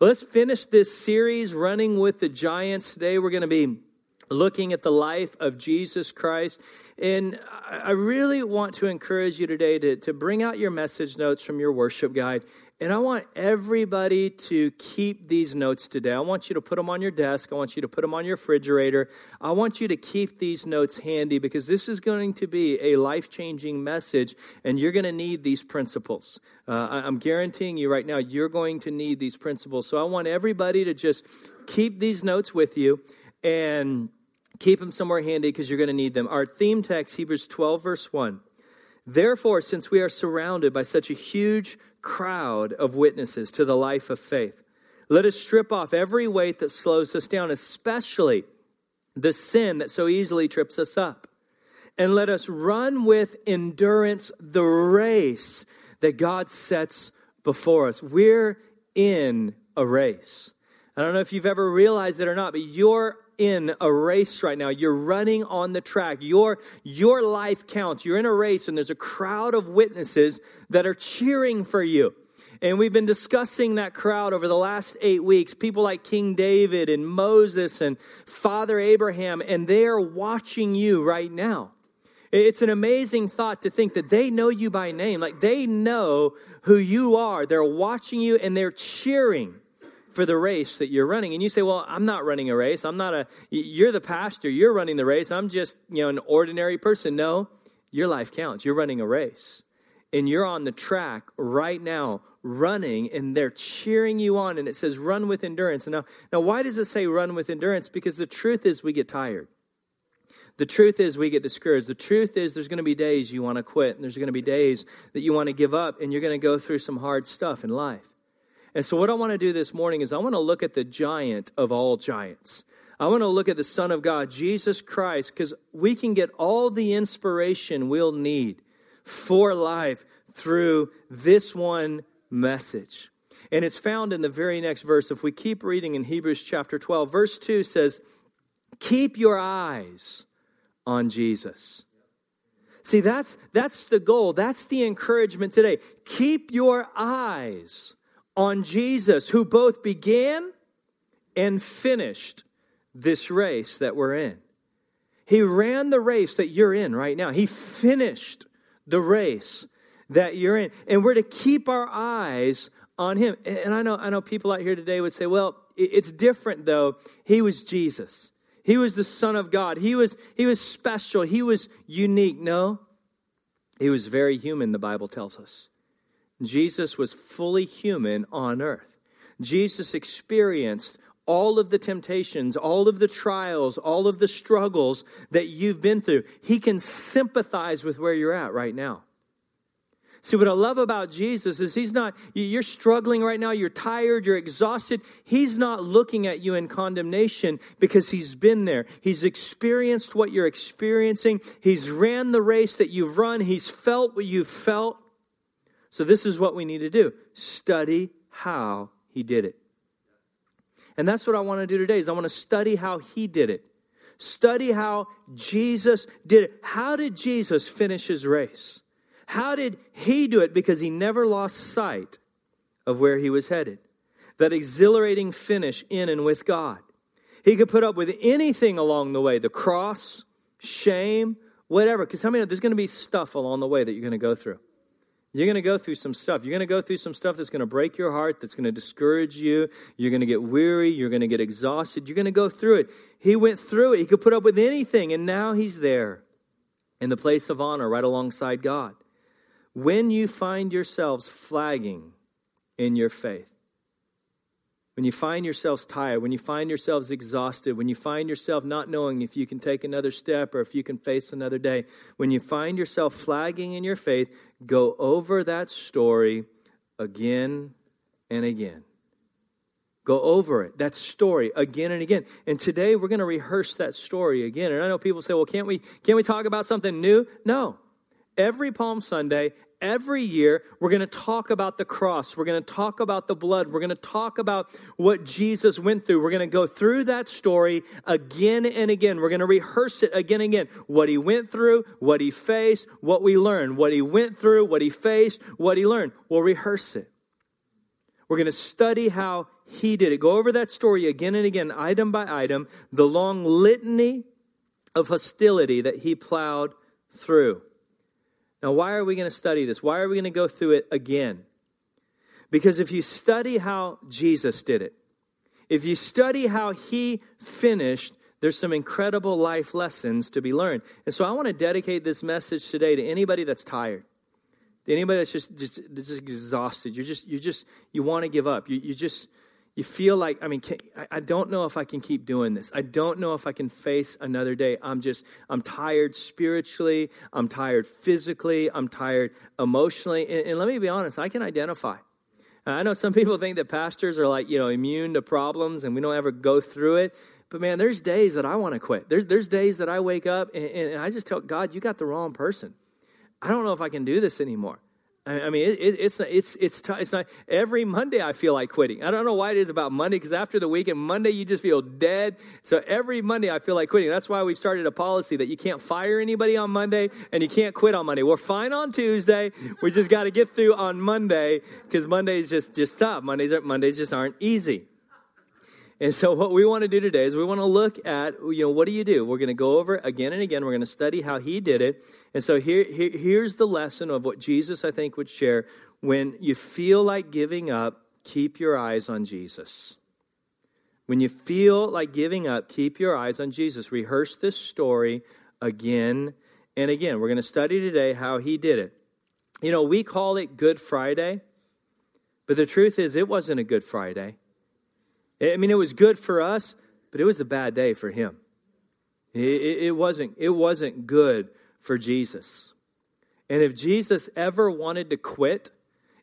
Well, let's finish this series, Running with the Giants. Today we're going to be looking at the life of Jesus Christ. And I really want to encourage you today to, to bring out your message notes from your worship guide and I want everybody to keep these notes today. I want you to put them on your desk. I want you to put them on your refrigerator. I want you to keep these notes handy because this is going to be a life changing message, and you're going to need these principles. Uh, I'm guaranteeing you right now, you're going to need these principles. So I want everybody to just keep these notes with you and keep them somewhere handy because you're going to need them. Our theme text, Hebrews 12, verse 1. Therefore, since we are surrounded by such a huge crowd of witnesses to the life of faith. Let us strip off every weight that slows us down, especially the sin that so easily trips us up. And let us run with endurance the race that God sets before us. We're in a race. I don't know if you've ever realized it or not, but you're in a race right now. You're running on the track. Your, your life counts. You're in a race, and there's a crowd of witnesses that are cheering for you. And we've been discussing that crowd over the last eight weeks. People like King David and Moses and Father Abraham, and they are watching you right now. It's an amazing thought to think that they know you by name. Like they know who you are. They're watching you and they're cheering for the race that you're running. And you say, well, I'm not running a race. I'm not a, you're the pastor. You're running the race. I'm just, you know, an ordinary person. No, your life counts. You're running a race. And you're on the track right now, running, and they're cheering you on. And it says, run with endurance. And now, now, why does it say run with endurance? Because the truth is, we get tired. The truth is, we get discouraged. The truth is, there's going to be days you want to quit, and there's going to be days that you want to give up, and you're going to go through some hard stuff in life. And so, what I want to do this morning is I want to look at the giant of all giants. I want to look at the Son of God, Jesus Christ, because we can get all the inspiration we'll need for life through this one message. And it's found in the very next verse. If we keep reading in Hebrews chapter 12, verse 2 says, Keep your eyes on Jesus. See, that's, that's the goal. That's the encouragement today. Keep your eyes on Jesus, who both began and finished this race that we're in. He ran the race that you're in right now. He finished the race that you're in. And we're to keep our eyes on him. And I know I know people out here today would say, "Well, it's different though. He was Jesus. He was the son of God. He was he was special. He was unique." No. He was very human, the Bible tells us. Jesus was fully human on earth. Jesus experienced all of the temptations, all of the trials, all of the struggles that you've been through. He can sympathize with where you're at right now. See, what I love about Jesus is he's not, you're struggling right now, you're tired, you're exhausted. He's not looking at you in condemnation because he's been there. He's experienced what you're experiencing. He's ran the race that you've run. He's felt what you've felt. So, this is what we need to do study how he did it. And that's what I want to do today is I want to study how he did it. Study how Jesus did it. How did Jesus finish his race? How did he do it? Because he never lost sight of where he was headed. That exhilarating finish in and with God. He could put up with anything along the way the cross, shame, whatever. Because how many there's going to be stuff along the way that you're going to go through? You're going to go through some stuff. You're going to go through some stuff that's going to break your heart, that's going to discourage you. You're going to get weary. You're going to get exhausted. You're going to go through it. He went through it. He could put up with anything, and now he's there in the place of honor right alongside God. When you find yourselves flagging in your faith, when you find yourselves tired, when you find yourselves exhausted, when you find yourself not knowing if you can take another step or if you can face another day, when you find yourself flagging in your faith, go over that story again and again. Go over it, that story again and again. And today we're going to rehearse that story again. And I know people say, well, can't we, can't we talk about something new? No. Every Palm Sunday, every year we're going to talk about the cross. We're going to talk about the blood. We're going to talk about what Jesus went through. We're going to go through that story again and again. We're going to rehearse it again and again. What he went through, what he faced, what we learned. What he went through, what he faced, what he learned. We'll rehearse it. We're going to study how he did it. Go over that story again and again, item by item, the long litany of hostility that he plowed through. Now, why are we going to study this? Why are we going to go through it again? Because if you study how Jesus did it, if you study how he finished, there's some incredible life lessons to be learned. And so I want to dedicate this message today to anybody that's tired. To anybody that's just, just, just exhausted. You're just, you just, you want to give up. You, you just, you feel like, I mean, can, I, don't know if I can keep doing this. I don't know if I can face another day. I'm just, I'm tired spiritually. I'm tired physically. I'm tired emotionally. And, and let me be honest, I can identify. I know some people think that pastors are like, you know, immune to problems and we don't ever go through it. But man, there's days that I want to quit. There's, there's days that I wake up and, and I just tell God, you got the wrong person. I don't know if I can do this anymore. I mean, it, it's it's it's it's not every Monday. I feel like quitting. I don't know why it is about Monday because after the weekend, Monday you just feel dead. So every Monday I feel like quitting. That's why we've started a policy that you can't fire anybody on Monday and you can't quit on Monday. We're fine on Tuesday. We just got to get through on Monday because Mondays just just tough. Mondays are, Mondays just aren't easy. And so what we want to do today is we want to look at, you know, what do you do? We're going to go over again and again. We're going to study how he did it. And so here, here, here's the lesson of what Jesus, I think, would share. When you feel like giving up, keep your eyes on Jesus. When you feel like giving up, keep your eyes on Jesus. Rehearse this story again and again. We're going to study today how he did it. You know, we call it Good Friday, but the truth is, it wasn't a Good Friday. I mean, it was good for us, but it was a bad day for him. It, it, wasn't, it wasn't good for Jesus. And if Jesus ever wanted to quit,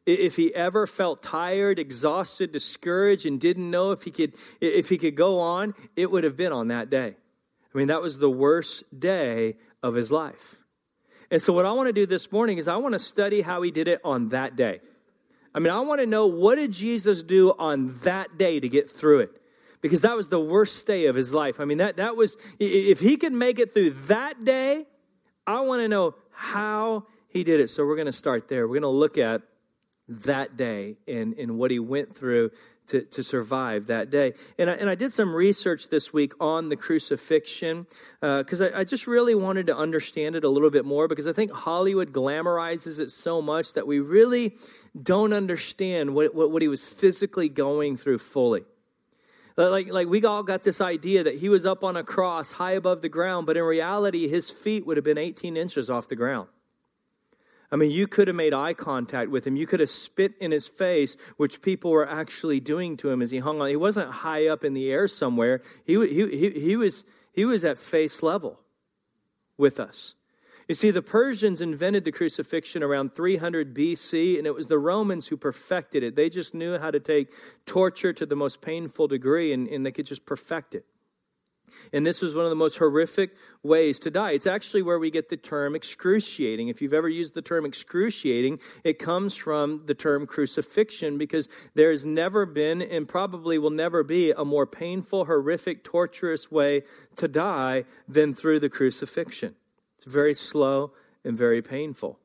if he ever felt tired, exhausted, discouraged, and didn't know if he could if he could go on, it would have been on that day. I mean, that was the worst day of his life. And so what I want to do this morning is I want to study how he did it on that day. I mean, I want to know what did Jesus do on that day to get through it? Because that was the worst day of his life. I mean, that, that was, if he could make it through that day, I want to know how he did it. So we're going to start there. We're going to look at that day and, and what he went through to, to survive that day. And I, and I did some research this week on the crucifixion because uh, I, I, just really wanted to understand it a little bit more because I think Hollywood glamorizes it so much that we really don't understand what, what, what he was physically going through fully. Like, like we all got this idea that he was up on a cross high above the ground, but in reality, his feet would have been 18 inches off the ground. I mean, you could have made eye contact with him. You could have spit in his face, which people were actually doing to him as he hung on. He wasn't high up in the air somewhere. He, he, he, he, was, he was at face level with us. You see, the Persians invented the crucifixion around 300 BC, and it was the Romans who perfected it. They just knew how to take torture to the most painful degree, and, and they could just perfect it. And this was one of the most horrific ways to die. It's actually where we get the term excruciating. If you've ever used the term excruciating, it comes from the term crucifixion because there has never been and probably will never be a more painful, horrific, torturous way to die than through the crucifixion. It's very slow and very painful.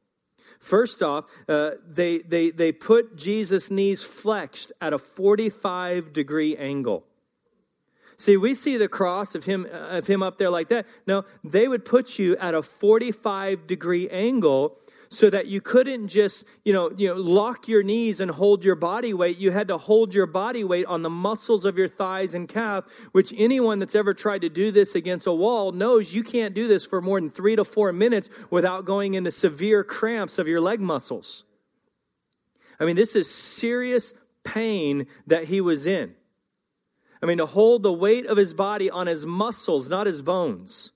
First off, uh, they, they, they put Jesus' knees flexed at a 45 degree angle. See, we see the cross of him, uh, of him up there like that. No, they would put you at a 45 degree angle so that you couldn't just, you know, you know, lock your knees and hold your body weight. You had to hold your body weight on the muscles of your thighs and calf, which anyone that's ever tried to do this against a wall knows you can't do this for more than three to four minutes without going into severe cramps of your leg muscles. I mean, this is serious pain that he was in. I mean, to hold the weight of his body on his muscles, not his bones.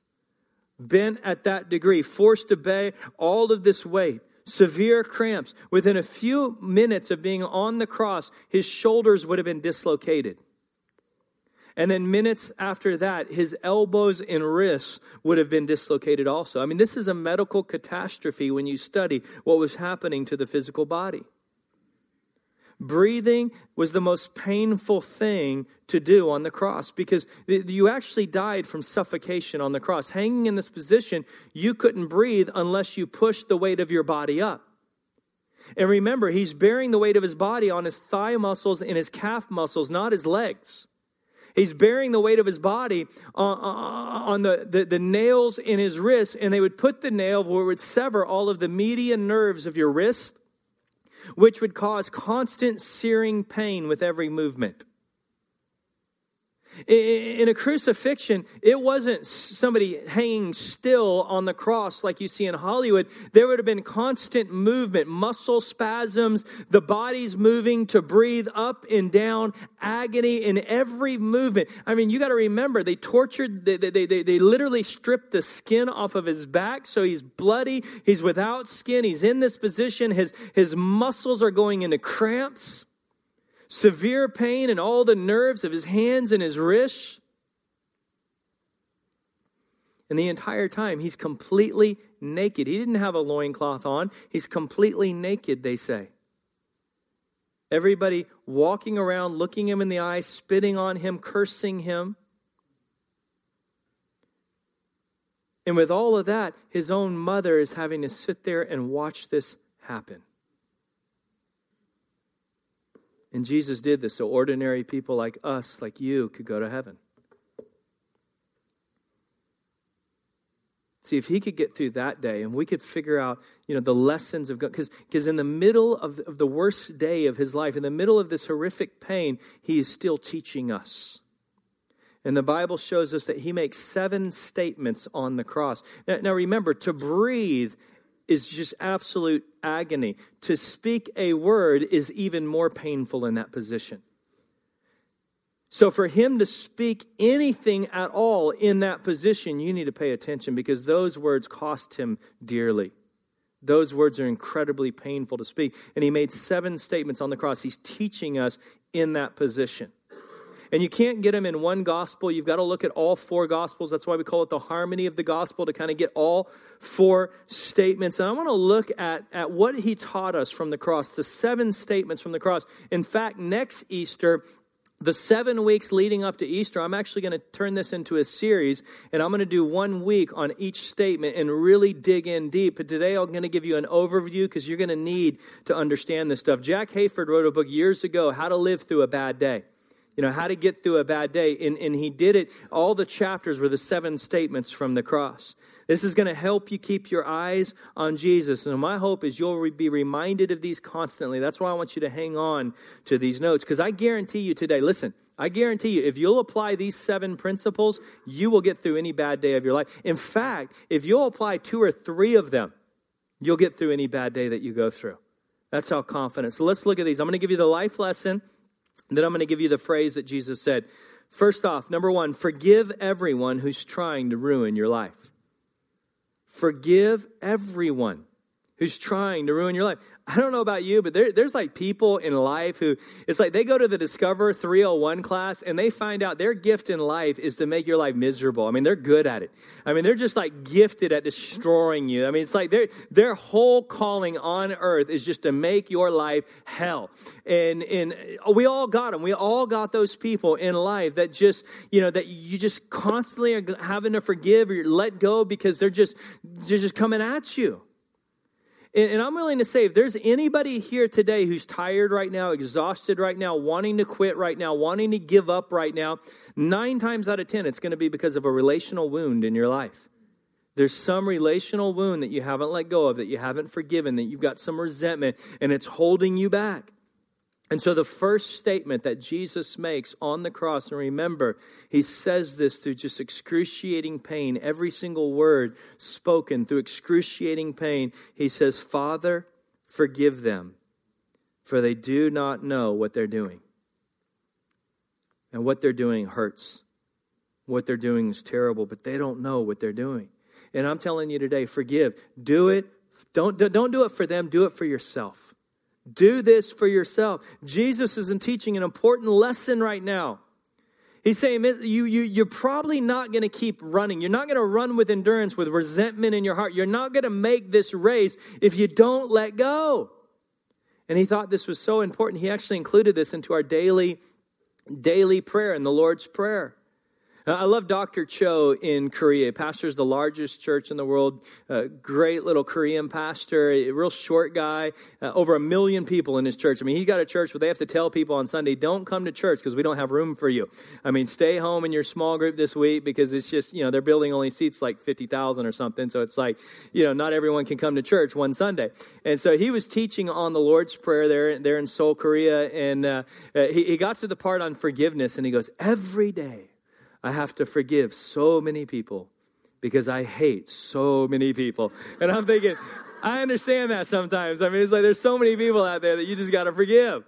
Bent at that degree, forced to bear all of this weight, severe cramps. Within a few minutes of being on the cross, his shoulders would have been dislocated. And then minutes after that, his elbows and wrists would have been dislocated also. I mean, this is a medical catastrophe when you study what was happening to the physical body. Breathing was the most painful thing to do on the cross because you actually died from suffocation on the cross. Hanging in this position, you couldn't breathe unless you pushed the weight of your body up. And remember, he's bearing the weight of his body on his thigh muscles and his calf muscles, not his legs. He's bearing the weight of his body on, on the, the, the, nails in his wrist, and they would put the nail where it would sever all of the median nerves of your wrist, which would cause constant searing pain with every movement. In a crucifixion, it wasn't somebody hanging still on the cross like you see in Hollywood. There would have been constant movement, muscle spasms, the body's moving to breathe up and down, agony in every movement. I mean, you got to remember, they tortured, they, they, they, they literally stripped the skin off of his back, so he's bloody, he's without skin, he's in this position, his, his muscles are going into cramps severe pain in all the nerves of his hands and his wrists. And the entire time, he's completely naked. He didn't have a loincloth on, he's completely naked, they say. Everybody walking around, looking him in the eye, spitting on him, cursing him. And with all of that, his own mother is having to sit there and watch this happen. And Jesus did this so ordinary people like us, like you, could go to heaven. See, if he could get through that day and we could figure out, you know, the lessons of God, because in the middle of the, of the worst day of his life, in the middle of this horrific pain, he is still teaching us. And the Bible shows us that he makes seven statements on the cross. Now, now remember, to breathe is just absolute agony. To speak a word is even more painful in that position. So, for him to speak anything at all in that position, you need to pay attention because those words cost him dearly. Those words are incredibly painful to speak. And he made seven statements on the cross. He's teaching us in that position. And you can't get them in one gospel. You've got to look at all four gospels. That's why we call it the harmony of the gospel to kind of get all four statements. And I want to look at, at what he taught us from the cross, the seven statements from the cross. In fact, next Easter, the seven weeks leading up to Easter, I'm actually going to turn this into a series, and I'm going to do one week on each statement and really dig in deep. But today I'm going to give you an overview because you're going to need to understand this stuff. Jack Hayford wrote a book years ago, How to Live Through a Bad Day you know, how to get through a bad day. And, and he did it, all the chapters were the seven statements from the cross. This is going to help you keep your eyes on Jesus. And my hope is you'll be reminded of these constantly. That's why I want you to hang on to these notes. Because I guarantee you today, listen, I guarantee you, if you'll apply these seven principles, you will get through any bad day of your life. In fact, if you'll apply two or three of them, you'll get through any bad day that you go through. That's how confident. So let's look at these. I'm going to give you the life lesson. Then I'm going to give you the phrase that Jesus said. First off, number one, forgive everyone who's trying to ruin your life. Forgive everyone who's trying to ruin your life. I don't know about you, but there, there's like people in life who, it's like they go to the Discover 301 class and they find out their gift in life is to make your life miserable. I mean, they're good at it. I mean, they're just like gifted at destroying you. I mean, it's like their, their whole calling on earth is just to make your life hell. And, and we all got them. We all got those people in life that just, you know, that you just constantly are having to forgive or let go because they're just, they're just coming at you. And, and I'm willing to say, if there's anybody here today who's tired right now, exhausted right now, wanting to quit right now, wanting to give up right now, nine times out of 10, it's going to be because of a relational wound in your life. There's some relational wound that you haven't let go of, that you haven't forgiven, that you've got some resentment, and it's holding you back. And so, the first statement that Jesus makes on the cross, and remember, he says this through just excruciating pain, every single word spoken through excruciating pain. He says, Father, forgive them, for they do not know what they're doing. And what they're doing hurts. What they're doing is terrible, but they don't know what they're doing. And I'm telling you today, forgive. Do it. Don't, don't do it for them, do it for yourself. Do this for yourself. Jesus isn't teaching an important lesson right now. He's saying you, you, you're probably not going to keep running. You're not going to run with endurance, with resentment in your heart. You're not going to make this race if you don't let go. And he thought this was so important. He actually included this into our daily, daily prayer in the Lord's Prayer. I love Dr. Cho in Korea. Pastors the largest church in the world. A great little Korean pastor, a real short guy, uh, over a million people in his church. I mean, he got a church where they have to tell people on Sunday, don't come to church because we don't have room for you. I mean, stay home in your small group this week because it's just, you know, they're building only seats like 50,000 or something. So it's like, you know, not everyone can come to church one Sunday. And so he was teaching on the Lord's Prayer there, there in Seoul, Korea. And uh, uh he, he got to the part on forgiveness and he goes, every day, I have to forgive so many people because I hate so many people. And I'm thinking, I understand that sometimes. I mean, it's like there's so many people out there that you just got to forgive.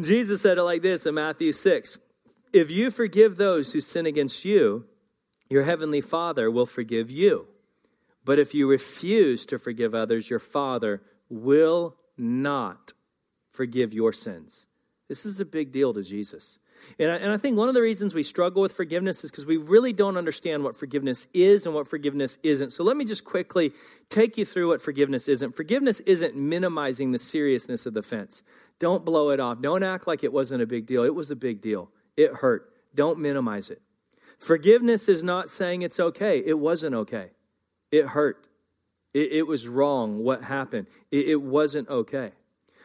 Jesus said it like this in Matthew 6 If you forgive those who sin against you, your heavenly Father will forgive you. But if you refuse to forgive others, your Father will not forgive your sins. This is a big deal to Jesus. And I, and I think one of the reasons we struggle with forgiveness is because we really don't understand what forgiveness is and what forgiveness isn't. So let me just quickly take you through what forgiveness isn't. Forgiveness isn't minimizing the seriousness of the offense. Don't blow it off. Don't act like it wasn't a big deal. It was a big deal. It hurt. Don't minimize it. Forgiveness is not saying it's okay. It wasn't okay. It hurt. It, it was wrong what happened. It, it wasn't okay.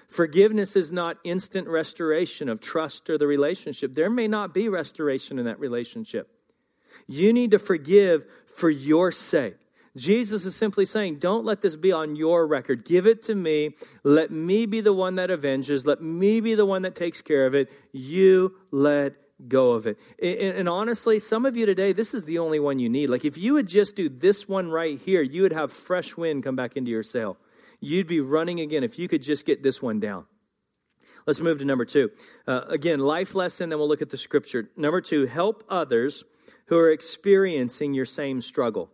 Forgiveness is not instant restoration of trust or the relationship. There may not be restoration in that relationship. You need to forgive for your sake. Jesus is simply saying, Don't let this be on your record. Give it to me. Let me be the one that avenges. Let me be the one that takes care of it. You let go of it. And, honestly, some of you today, this is the only one you need. Like, if you would just do this one right here, you would have fresh wind come back into your sail you'd be running again if you could just get this one down. Let's move to number two. Uh, again, life lesson, then we'll look at the scripture. Number two, help others who are experiencing your same struggle.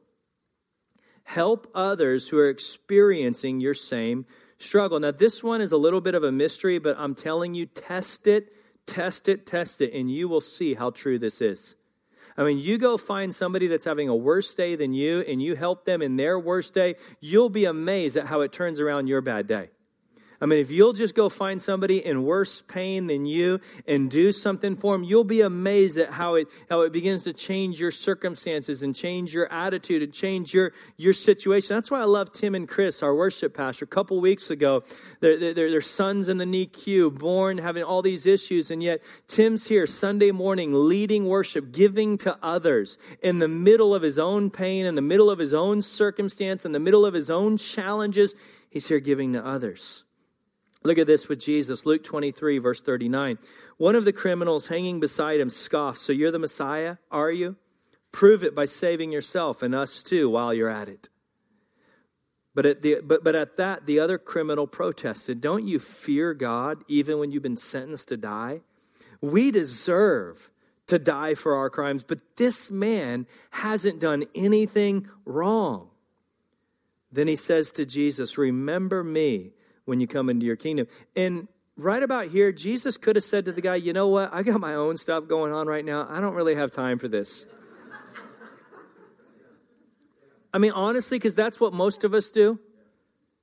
Help others who are experiencing your same struggle. Now, this one is a little bit of a mystery, but I'm telling you, test it, test it, test it, and you will see how true this is. I mean, you go find somebody that's having a worse day than you and you help them in their worst day, you'll be amazed at how it turns around your bad day. I mean, if you'll just go find somebody in worse pain than you and do something for them, you'll be amazed at how it how it begins to change your circumstances and change your attitude and change your your situation. That's why I love Tim and Chris, our worship pastor. A couple weeks ago, their, their, their sons in the NICU, born having all these issues, and yet Tim's here Sunday morning leading worship, giving to others in the middle of his own pain, in the middle of his own circumstance, in the middle of his own challenges. He's here giving to others. Look at this with Jesus, Luke 23, verse 39. One of the criminals hanging beside him scoffed, So you're the Messiah, are you? Prove it by saving yourself and us too while you're at it. But at, the, but, but at that, the other criminal protested, Don't you fear God even when you've been sentenced to die? We deserve to die for our crimes, but this man hasn't done anything wrong. Then he says to Jesus, Remember me when you come into your kingdom. And right about here, Jesus could have said to the guy, You know what? I got my own stuff going on right now. I don't really have time for this. I mean, honestly, because that's what most of us do.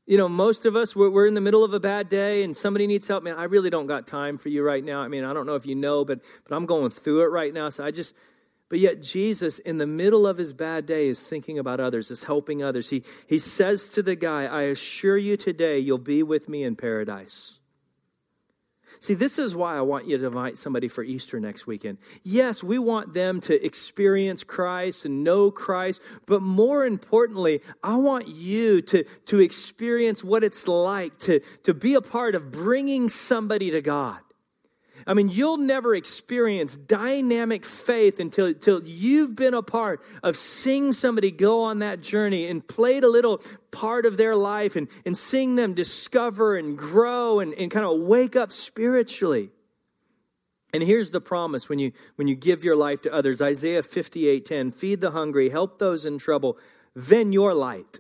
You know, most of us, we're, we're, in the middle of a bad day and somebody needs help. Man, I really don't got time for you right now. I mean, I don't know if you know, but, but I'm going through it right now. So I just, but yet, Jesus, in the middle of his bad day, is thinking about others, is helping others. He, he says to the guy, I assure you today, you'll be with me in paradise. See, this is why I want you to invite somebody for Easter next weekend. Yes, we want them to experience Christ and know Christ, but more importantly, I want you to, to experience what it's like to, to be a part of bringing somebody to God. I mean, you'll never experience dynamic faith until, until you've been a part of seeing somebody go on that journey and played a little part of their life and, and seeing them discover and grow and, and kind of wake up spiritually. And here's the promise when you when you give your life to others. Isaiah 58:10, feed the hungry, help those in trouble, then your light.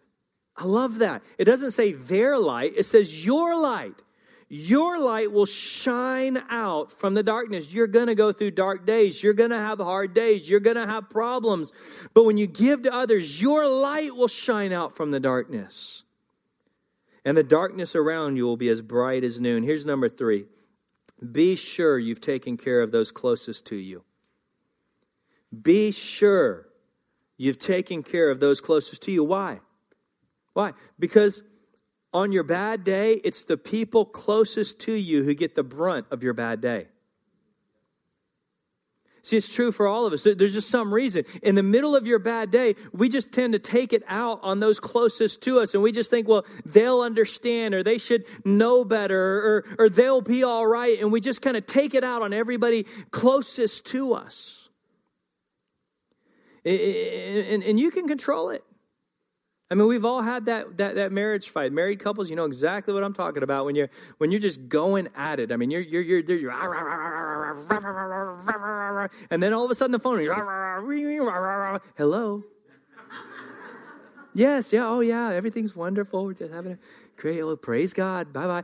I love that. It doesn't say their light, it says your light your light will shine out from the darkness. You're going to go through dark days. You're going to have hard days. You're going to have problems. But when you give to others, your light will shine out from the darkness. And the darkness around you will be as bright as noon. Here's number three be sure you've taken care of those closest to you. Be sure you've taken care of those closest to you. Why? Why? Because on your bad day, it's the people closest to you who get the brunt of your bad day. See, it's true for all of us. There's just some reason. In the middle of your bad day, we just tend to take it out on those closest to us, and we just think, well, they'll understand, or they should know better, or, or they'll be all right. And we just kind of take it out on everybody closest to us. And, and you can control it. I mean, we've all had that, that that marriage fight. Married couples, you know exactly what I'm talking about when you're when you're just going at it. I mean, you're you're you're, you're and then all of a sudden the phone, hello. yes, yeah, oh yeah, everything's wonderful. We're just having a great, oh, praise God. Bye bye.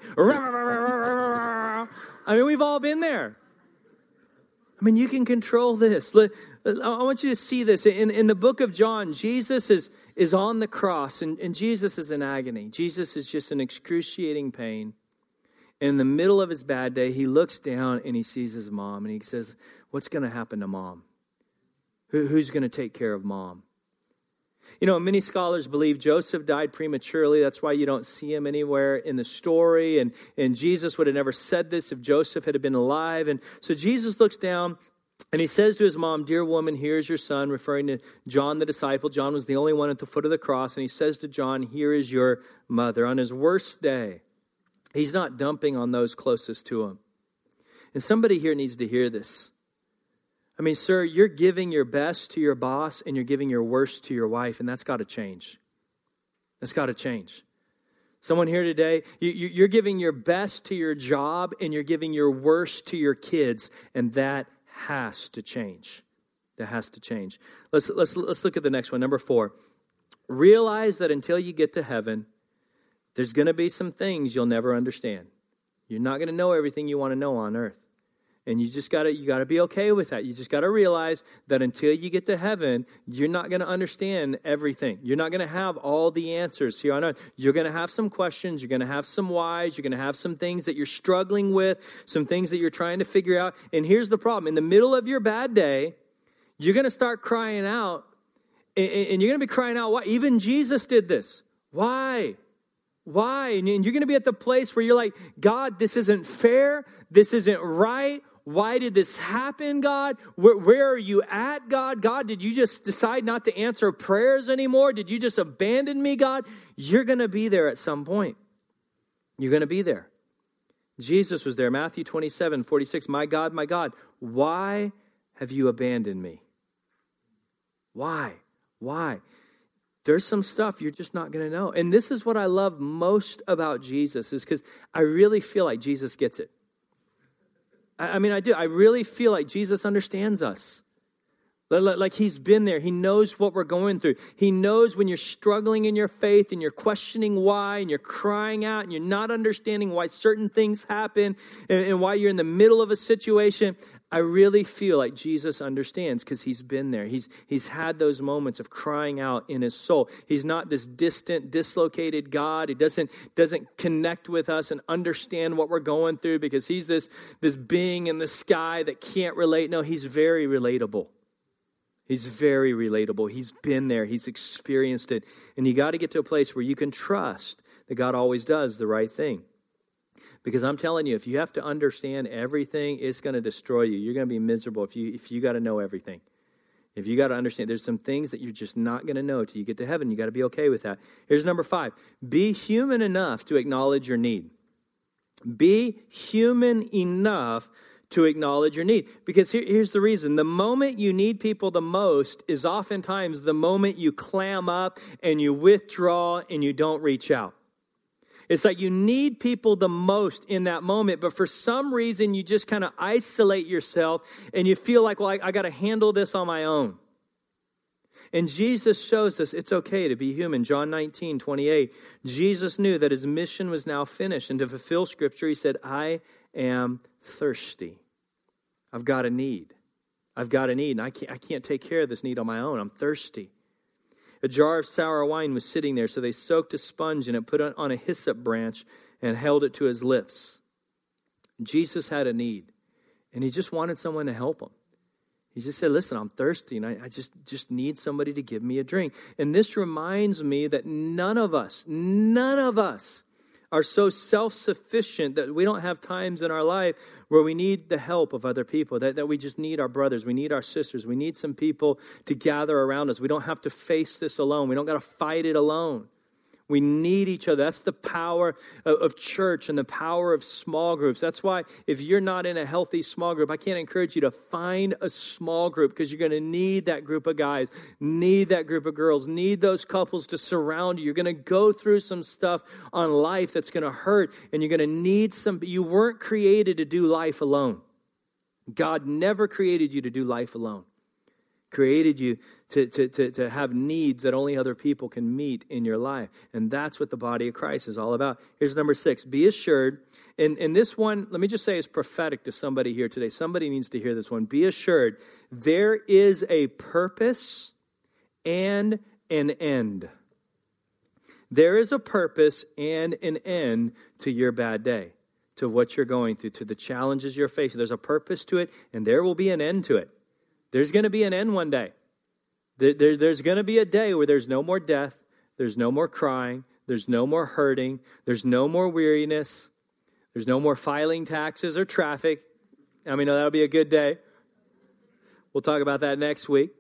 I mean, we've all been there. I mean, you can control this. I want you to see this. In, in the book of John, Jesus is, is on the cross, and, and Jesus is in agony. Jesus is just in excruciating pain. In the middle of his bad day, he looks down and he sees his mom, and he says, What's going to happen to mom? Who, who's going to take care of mom? You know, many scholars believe Joseph died prematurely. That's why you don't see him anywhere in the story. And, and Jesus would have never said this if Joseph had been alive. And so Jesus looks down and he says to his mom, Dear woman, here's your son, referring to John the disciple. John was the only one at the foot of the cross. And he says to John, Here is your mother. On his worst day, he's not dumping on those closest to him. And somebody here needs to hear this. I mean, sir, you're giving your best to your boss and you're giving your worst to your wife, and that's got to change. That's got to change. Someone here today, you, are giving your best to your job and you're giving your worst to your kids, and that has to change. That has to change. Let's, let's, let's look at the next one. Number four. Realize that until you get to heaven, there's going to be some things you'll never understand. You're not going to know everything you want to know on earth. And you just gotta you gotta be okay with that. You just gotta realize that until you get to heaven, you're not gonna understand everything. You're not gonna have all the answers here on earth. You're gonna have some questions, you're gonna have some whys, you're gonna have some things that you're struggling with, some things that you're trying to figure out. And here's the problem: in the middle of your bad day, you're gonna start crying out, and you're gonna be crying out, why? Even Jesus did this. Why? Why? And you're going to be at the place where you're like, God, this isn't fair. This isn't right. Why did this happen, God? Where, where, are you at, God? God, did you just decide not to answer prayers anymore? Did you just abandon me, God? You're going to be there at some point. You're going to be there. Jesus was there. Matthew 27, 46. My God, my God, why have you abandoned me? Why? Why? There's some stuff you're just not going to know. And this is what I love most about Jesus is because I really feel like Jesus gets it. I mean, I do. I really feel like Jesus understands us. Like he's been there. He knows what we're going through. He knows when you're struggling in your faith and you're questioning why and you're crying out and you're not understanding why certain things happen and, why you're in the middle of a situation. I really feel like Jesus understands because he's been there. He's, he's had those moments of crying out in his soul. He's not this distant, dislocated God. He doesn't, doesn't connect with us and understand what we're going through because he's this, this being in the sky that can't relate. No, he's very relatable. He's very relatable. He's been there, he's experienced it. And you got to get to a place where you can trust that God always does the right thing. Because I'm telling you, if you have to understand everything, it's going to destroy you. You're going to be miserable if you if you got to know everything. If you got to understand, there's some things that you're just not going to know till you get to heaven. You got to be okay with that. Here's number five: be human enough to acknowledge your need. Be human enough to acknowledge your need. Because here, here's the reason the moment you need people the most is oftentimes the moment you clam up and you withdraw and you don't reach out. It's like you need people the most in that moment, but for some reason you just kind of isolate yourself and you feel like, well, I, I got to handle this on my own. And Jesus shows us it's okay to be human. John 19, 28. Jesus knew that his mission was now finished. And to fulfill scripture, he said, I am thirsty. I've got a need. I've got a need, and I can't, I can't take care of this need on my own. I'm thirsty. A jar of sour wine was sitting there, so they soaked a sponge in it, put it on a hyssop branch, and held it to his lips. Jesus had a need, and he just wanted someone to help him. He just said, Listen, I'm thirsty and I, I, just, just need somebody to give me a drink. And this reminds me that none of us, none of us are so self sufficient that we don't have times in our life where we need the help of other people, that, that we just need our brothers, we need our sisters, we need some people to gather around us. We don't have to face this alone, we don't got to fight it alone. We need each other. That's the power of, church and the power of small groups. That's why, if you're not in a healthy small group, I can't encourage you to find a small group because you're going to need that group of guys, need that group of girls, need those couples to surround you. You're going to go through some stuff on life that's going to hurt, and you're going to need some. You weren't created to do life alone. God never created you to do life alone created you to, to, to, to have needs that only other people can meet in your life. And that's what the body of Christ is all about. Here's number six be assured. And, and this one, let me just say, is prophetic to somebody here today. Somebody needs to hear this one. Be assured there is a purpose and an end. There is a purpose and an end to your bad day, to what you're going through, to the challenges you're facing. There's a purpose to it, and there will be an end to it. There's going to be an end one day. There, there, there's going to be a day where there's no more death, there's no more crying, there's no more hurting, there's no more weariness, there's no more filing taxes or traffic. I mean, that'll be a good day. We'll talk about that next week.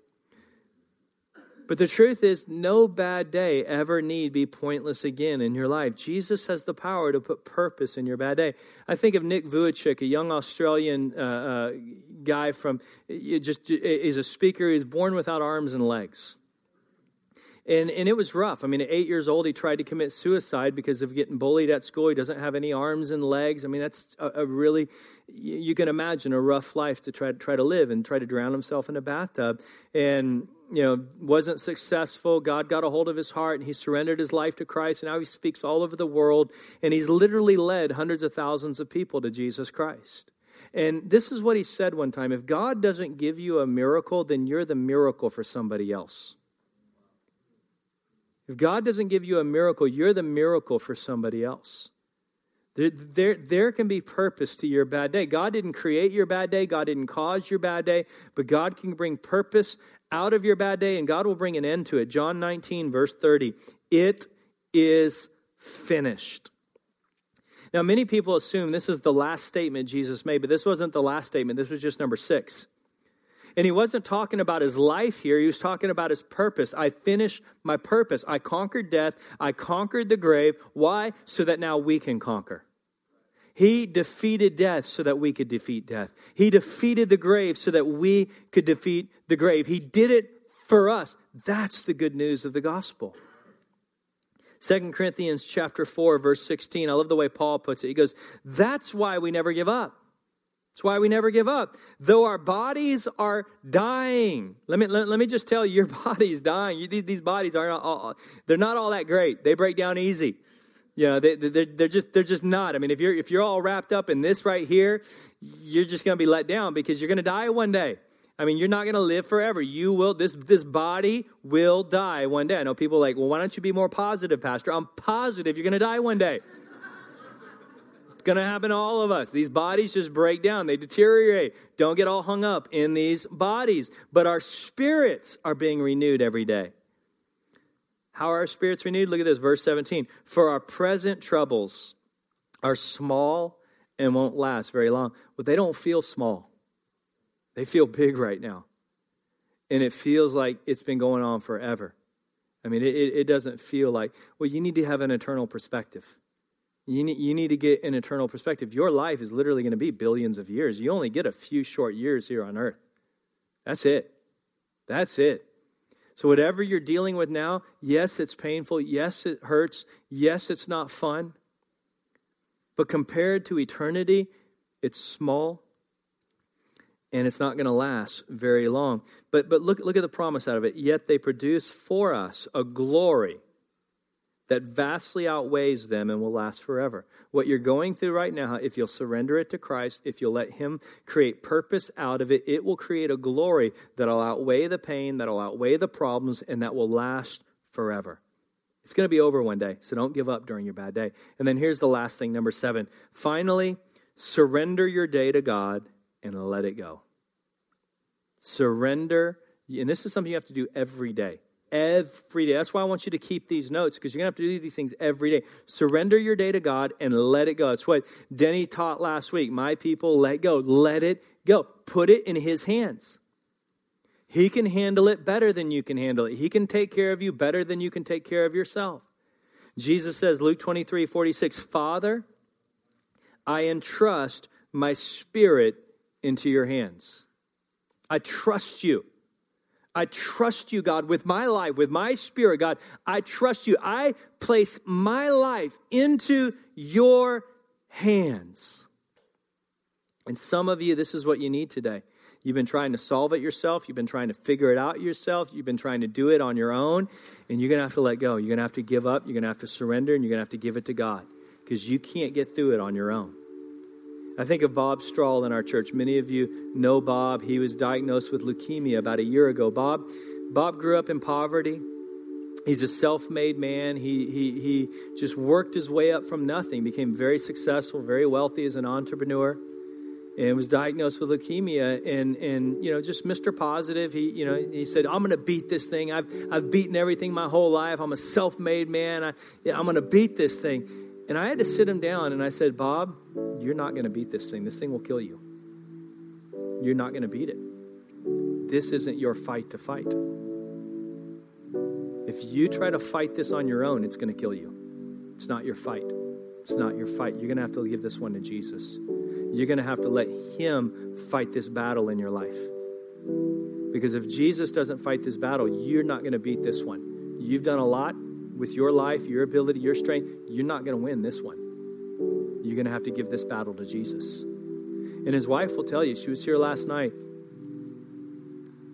But the truth is, no bad day ever need be pointless again in your life. Jesus has the power to put purpose in your bad day. I think of Nick Vujicic, a young Australian uh, uh, guy from, just is a speaker. He's born without arms and legs. And, and it was rough. I mean, at eight years old, he tried to commit suicide because of getting bullied at school. He doesn't have any arms and legs. I mean, that's a, a really, you can imagine a rough life to try, try to live and try to drown himself in a bathtub. And you know, wasn't successful. God got a hold of his heart and he surrendered his life to Christ. And now he speaks all over the world. And he's literally led hundreds of thousands of people to Jesus Christ. And this is what he said one time if God doesn't give you a miracle, then you're the miracle for somebody else. If God doesn't give you a miracle, you're the miracle for somebody else. There, there, there can be purpose to your bad day. God didn't create your bad day, God didn't cause your bad day, but God can bring purpose out of your bad day and God will bring an end to it. John 19, verse 30. It is finished. Now, many people assume this is the last statement Jesus made, but this wasn't the last statement. This was just number six. And he wasn't talking about his life here. He was talking about his purpose. I finished my purpose. I conquered death. I conquered the grave. Why? So that now we can conquer. He defeated death so that we could defeat death. He defeated the grave so that we could defeat the grave. He did it for us. That's the good news of the gospel. Second Corinthians chapter 4 verse 16. I love the way Paul puts it. He goes, "That's why we never give up." That's why we never give up. Though our bodies are dying. Let me, let, let me just tell you, your body's dying. You, these, these bodies are all, they're not all that great. They break down easy. You know, they, they're, they're, just, they're just not. I mean, if you're, if you're all wrapped up in this right here, you're just going to be let down because you're going to die one day. I mean, you're not going to live forever. You will, this, this body will die one day. I know people like, well, why don't you be more positive, Pastor? I'm positive you're going to die one day. it's going to happen to all of us. These bodies just break down, they deteriorate. Don't get all hung up in these bodies. But our spirits are being renewed every day. How are our spirits renewed? Look at this, verse 17. For our present troubles are small and won't last very long. But they don't feel small, they feel big right now. And it feels like it's been going on forever. I mean, it, it doesn't feel like, well, you need to have an eternal perspective. You need, you need to get an eternal perspective. Your life is literally going to be billions of years. You only get a few short years here on earth. That's it. That's it. So, whatever you're dealing with now, yes, it's painful. Yes, it hurts. Yes, it's not fun. But compared to eternity, it's small and it's not going to last very long. But, but look, look at the promise out of it. Yet they produce for us a glory that vastly outweighs them and will last forever. What you're going through right now, if you'll surrender it to Christ, if you'll let Him create purpose out of it, it will create a glory that'll outweigh the pain, that'll outweigh the problems, and that will last forever. It's going to be over one day, so don't give up during your bad day. And then here's the last thing, number seven. Finally, surrender your day to God and let it go. Surrender. And this is something you have to do every day. Every day. That's why I want you to keep these notes because you're going to have to do these things every day. Surrender your day to God and let it go. It's what Denny taught last week. My people, let go. Let it go. Put it in His hands. He can handle it better than you can handle it. He can take care of you better than you can take care of yourself. Jesus says, Luke 23 46, Father, I entrust my spirit into your hands. I trust you. I trust you, God, with my life, with my spirit, God. I trust you. I place my life into your hands. And some of you, this is what you need today. You've been trying to solve it yourself. You've been trying to figure it out yourself. You've been trying to do it on your own. And you're going to have to let go. You're going to have to give up. You're going to have to surrender. And you're going to have to give it to God because you can't get through it on your own. I think of Bob Strahl in our church. Many of you know Bob. He was diagnosed with leukemia about a year ago. Bob, Bob grew up in poverty. He's a self-made man. He, he, he just worked his way up from nothing, became very successful, very wealthy as an entrepreneur and was diagnosed with leukemia and and you know just Mr. Positive he you know he said I'm going to beat this thing I've I've beaten everything my whole life I'm a self-made man I I'm going to beat this thing and I had to sit him down and I said Bob you're not going to beat this thing. This thing will kill you. You're not going to beat it. This isn't your fight to fight. If you try to fight this on your own it's going to kill you. It's not your fight. It's not your fight. You're going to have to give this one to Jesus. You're going to have to let Him fight this battle in your life. Because if Jesus doesn't fight this battle, you're not going to beat this one. You've done a lot with your life, your ability, your strength. You're not going to win this one. You're going to have to give this battle to Jesus. And his wife will tell you, she was here last night.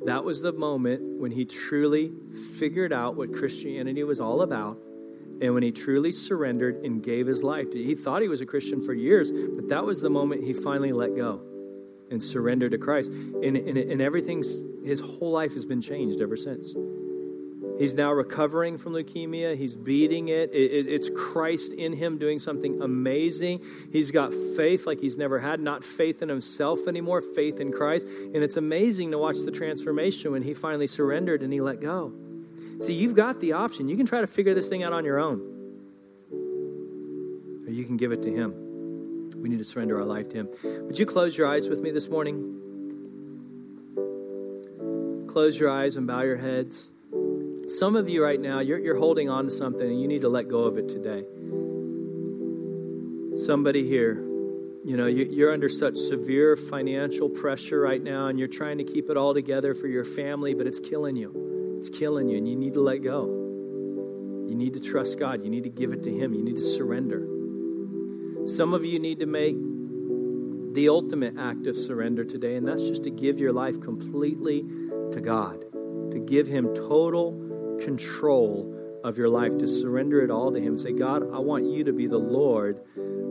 That was the moment when he truly figured out what Christianity was all about and when he truly surrendered and gave his life, he thought he was a Christian for years, but that was the moment he finally let go and surrendered to Christ. And, and, and everything's, his whole life has been changed ever since. He's now recovering from leukemia. He's beating it. it, it it's Christ in him doing something amazing. He's got faith like he's never had, not faith in himself anymore, faith in Christ. And it's amazing to watch the transformation when he finally surrendered and he let go. See, you've got the option. You can try to figure this thing out on your own, or you can give it to Him. We need to surrender our life to Him. Would you close your eyes with me this morning? Close your eyes and bow your heads. Some of you right now, you're, you're holding on to something and you need to let go of it today. Somebody here, you know, you, you're under such severe financial pressure right now and you're trying to keep it all together for your family, but it's killing you. It's killing you, and you need to let go. You need to trust God. You need to give it to Him. You need to surrender. Some of you need to make the ultimate act of surrender today, and that's just to give your life completely to God, to give Him total control of your life, to surrender it all to Him. Say, God, I want you to be the Lord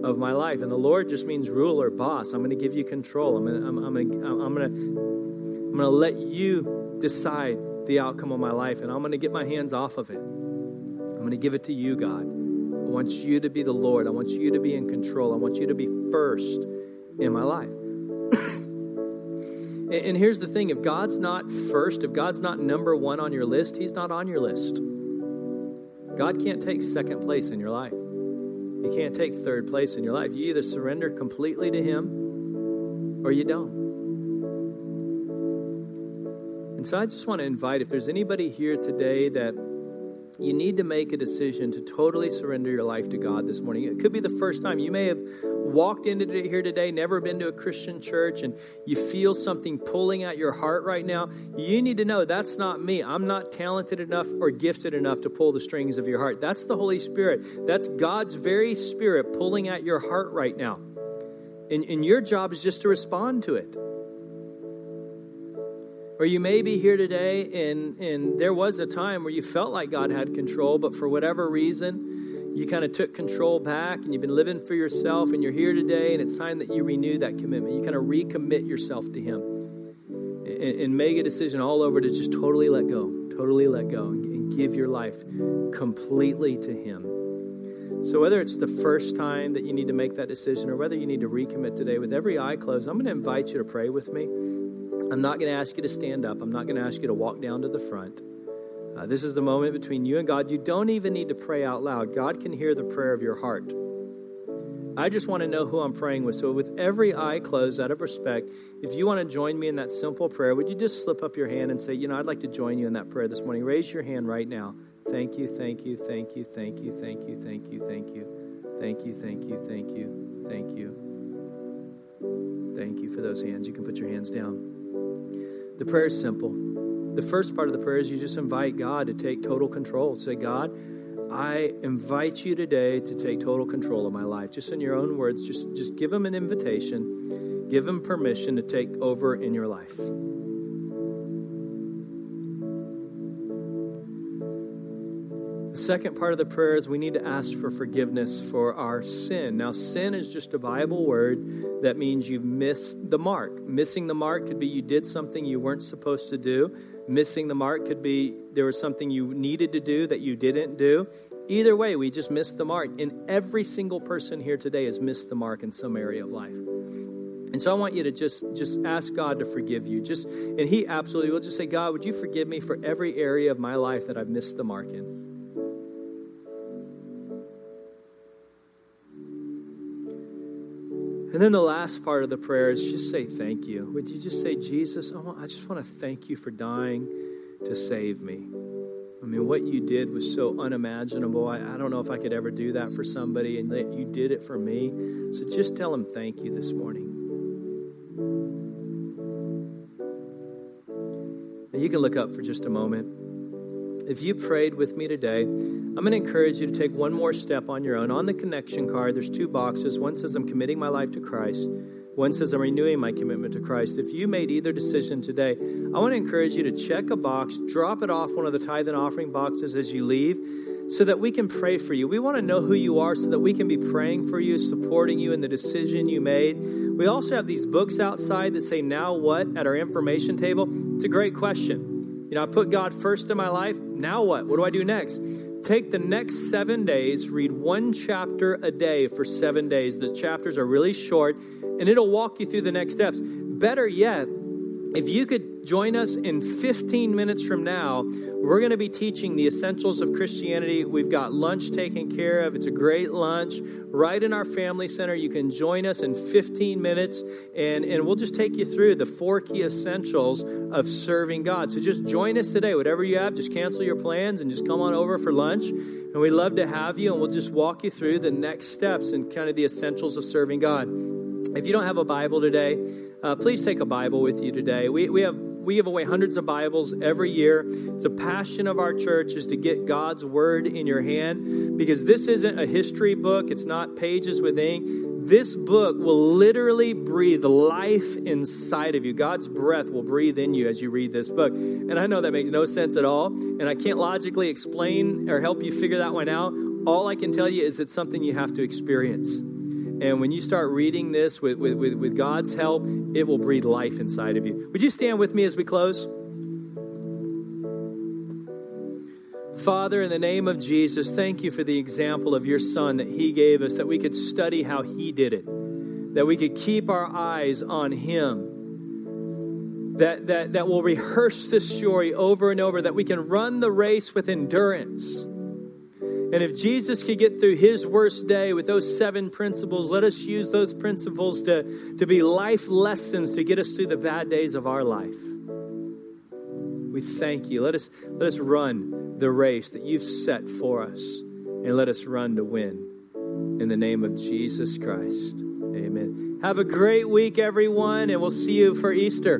of my life. And the Lord just means ruler, boss. I'm going to give you control. I'm going to, I'm, I'm going to, I'm going to, I'm going to let you decide the outcome of my life, and I'm going to get my hands off of it. I'm going to give it to you, God. I want you to be the Lord. I want you to be in control. I want you to be first in my life. And here's the thing if God's not first, if God's not number one on your list, He's not on your list. God can't take second place in your life. He can't take third place in your life. You either surrender completely to Him or you don't. And so I just want to invite if there's anybody here today that you need to make a decision to totally surrender your life to God this morning. It could be the first time. You may have walked into it here today, never been to a Christian church, and you feel something pulling at your heart right now. You need to know that's not me. I'm not talented enough or gifted enough to pull the strings of your heart. That's the Holy Spirit. That's God's very Spirit pulling at your heart right now. And, and your job is just to respond to it. Or you may be here today and, and there was a time where you felt like God had control, but for whatever reason, you kind of took control back and you've been living for yourself and you're here today and it's time that you renew that commitment. You kind of recommit yourself to Him and, and make a decision all over to just totally let go, totally let go and, and give your life completely to Him. So, whether it's the first time that you need to make that decision or whether you need to recommit today, with every eye closed, I'm going to invite you to pray with me. I'm not going to ask you to stand up. I'm not going to ask you to walk down to the front. Uh, this is the moment between you and God. You don't even need to pray out loud. God can hear the prayer of your heart. I just want to know who I'm praying with. So, with every eye closed, out of respect, if you want to join me in that simple prayer, would you just slip up your hand and say, You know, I'd like to join you in that prayer this morning? Raise your hand right now. Thank you, thank you, thank you, thank you, thank you, thank you, thank you, thank you, thank you, thank you, thank you. Thank you for those hands. You can put your hands down. The prayer is simple. The first part of the prayer is you just invite God to take total control. Say, God, I invite you today to take total control of my life. Just in your own words, just, just give him an invitation, give him permission to take over in your life. Second part of the prayer is we need to ask for forgiveness for our sin. Now, sin is just a Bible word that means you've missed the mark. Missing the mark could be you did something you weren't supposed to do. Missing the mark could be there was something you needed to do that you didn't do. Either way, we just missed the mark. And every single person here today has missed the mark in some area of life. And so I want you to just just ask God to forgive you. Just and he absolutely will just say, God, would you forgive me for every area of my life that I've missed the mark in? And then the last part of the prayer is just say thank you. Would you just say, Jesus, I just want to thank you for dying to save me. I mean, what you did was so unimaginable. I, I don't know if I could ever do that for somebody, and that you did it for me. So just tell him thank you this morning. Now, you can look up for just a moment if you prayed with me today, I'm going to encourage you to take one more step on your own. On the connection card, there's two boxes. One says, I'm committing my life to Christ. One says, I'm renewing my commitment to Christ. If you made either decision today, I want to encourage you to check a box, drop it off one of the tithe and offering boxes as you leave, so that we can pray for you. We want to know who you are so that we can be praying for you, supporting you in the decision you made. We also have these books outside that say, Now what? at our information table. It's a great question. You know, I put God first in my life. Now what? What do I do next? Take the next seven days, read one chapter a day for seven days. The chapters are really short, and it'll walk you through the next steps. Better yet, if you could join us in 15 minutes from now, we're going to be teaching the essentials of Christianity. We've got lunch taken care of. It's a great lunch right in our family center. You can join us in 15 minutes, and, and we'll just take you through the four key essentials of serving God. So just join us today. Whatever you have, just cancel your plans and just come on over for lunch. And we'd love to have you, and we'll just walk you through the next steps and kind of the essentials of serving God. If you don't have a Bible today, uh, please take a Bible with you today. We, we have we give away hundreds of Bibles every year. A passion of our church is to get God's word in your hand because this isn't a history book. It's not pages with ink. This book will literally breathe life inside of you. God's breath will breathe in you as you read this book. And I know that makes no sense at all, and I can't logically explain or help you figure that one out. All I can tell you is it's something you have to experience. And when you start reading this with, with, with, God's help, it will breathe life inside of you. Would you stand with me as we close? Father, in the name of Jesus, thank you for the example of your Son that He gave us, that we could study how He did it, that we could keep our eyes on Him, that, that, that we'll rehearse this story over and over, that we can run the race with endurance and if Jesus could get through his worst day with those seven principles, let us use those principles to, to be life lessons to get us through the bad days of our life. We thank you. Let us, let us run the race that you've set for us, and let us run to win. In the name of Jesus Christ. Amen. Have a great week, everyone, and we'll see you for Easter.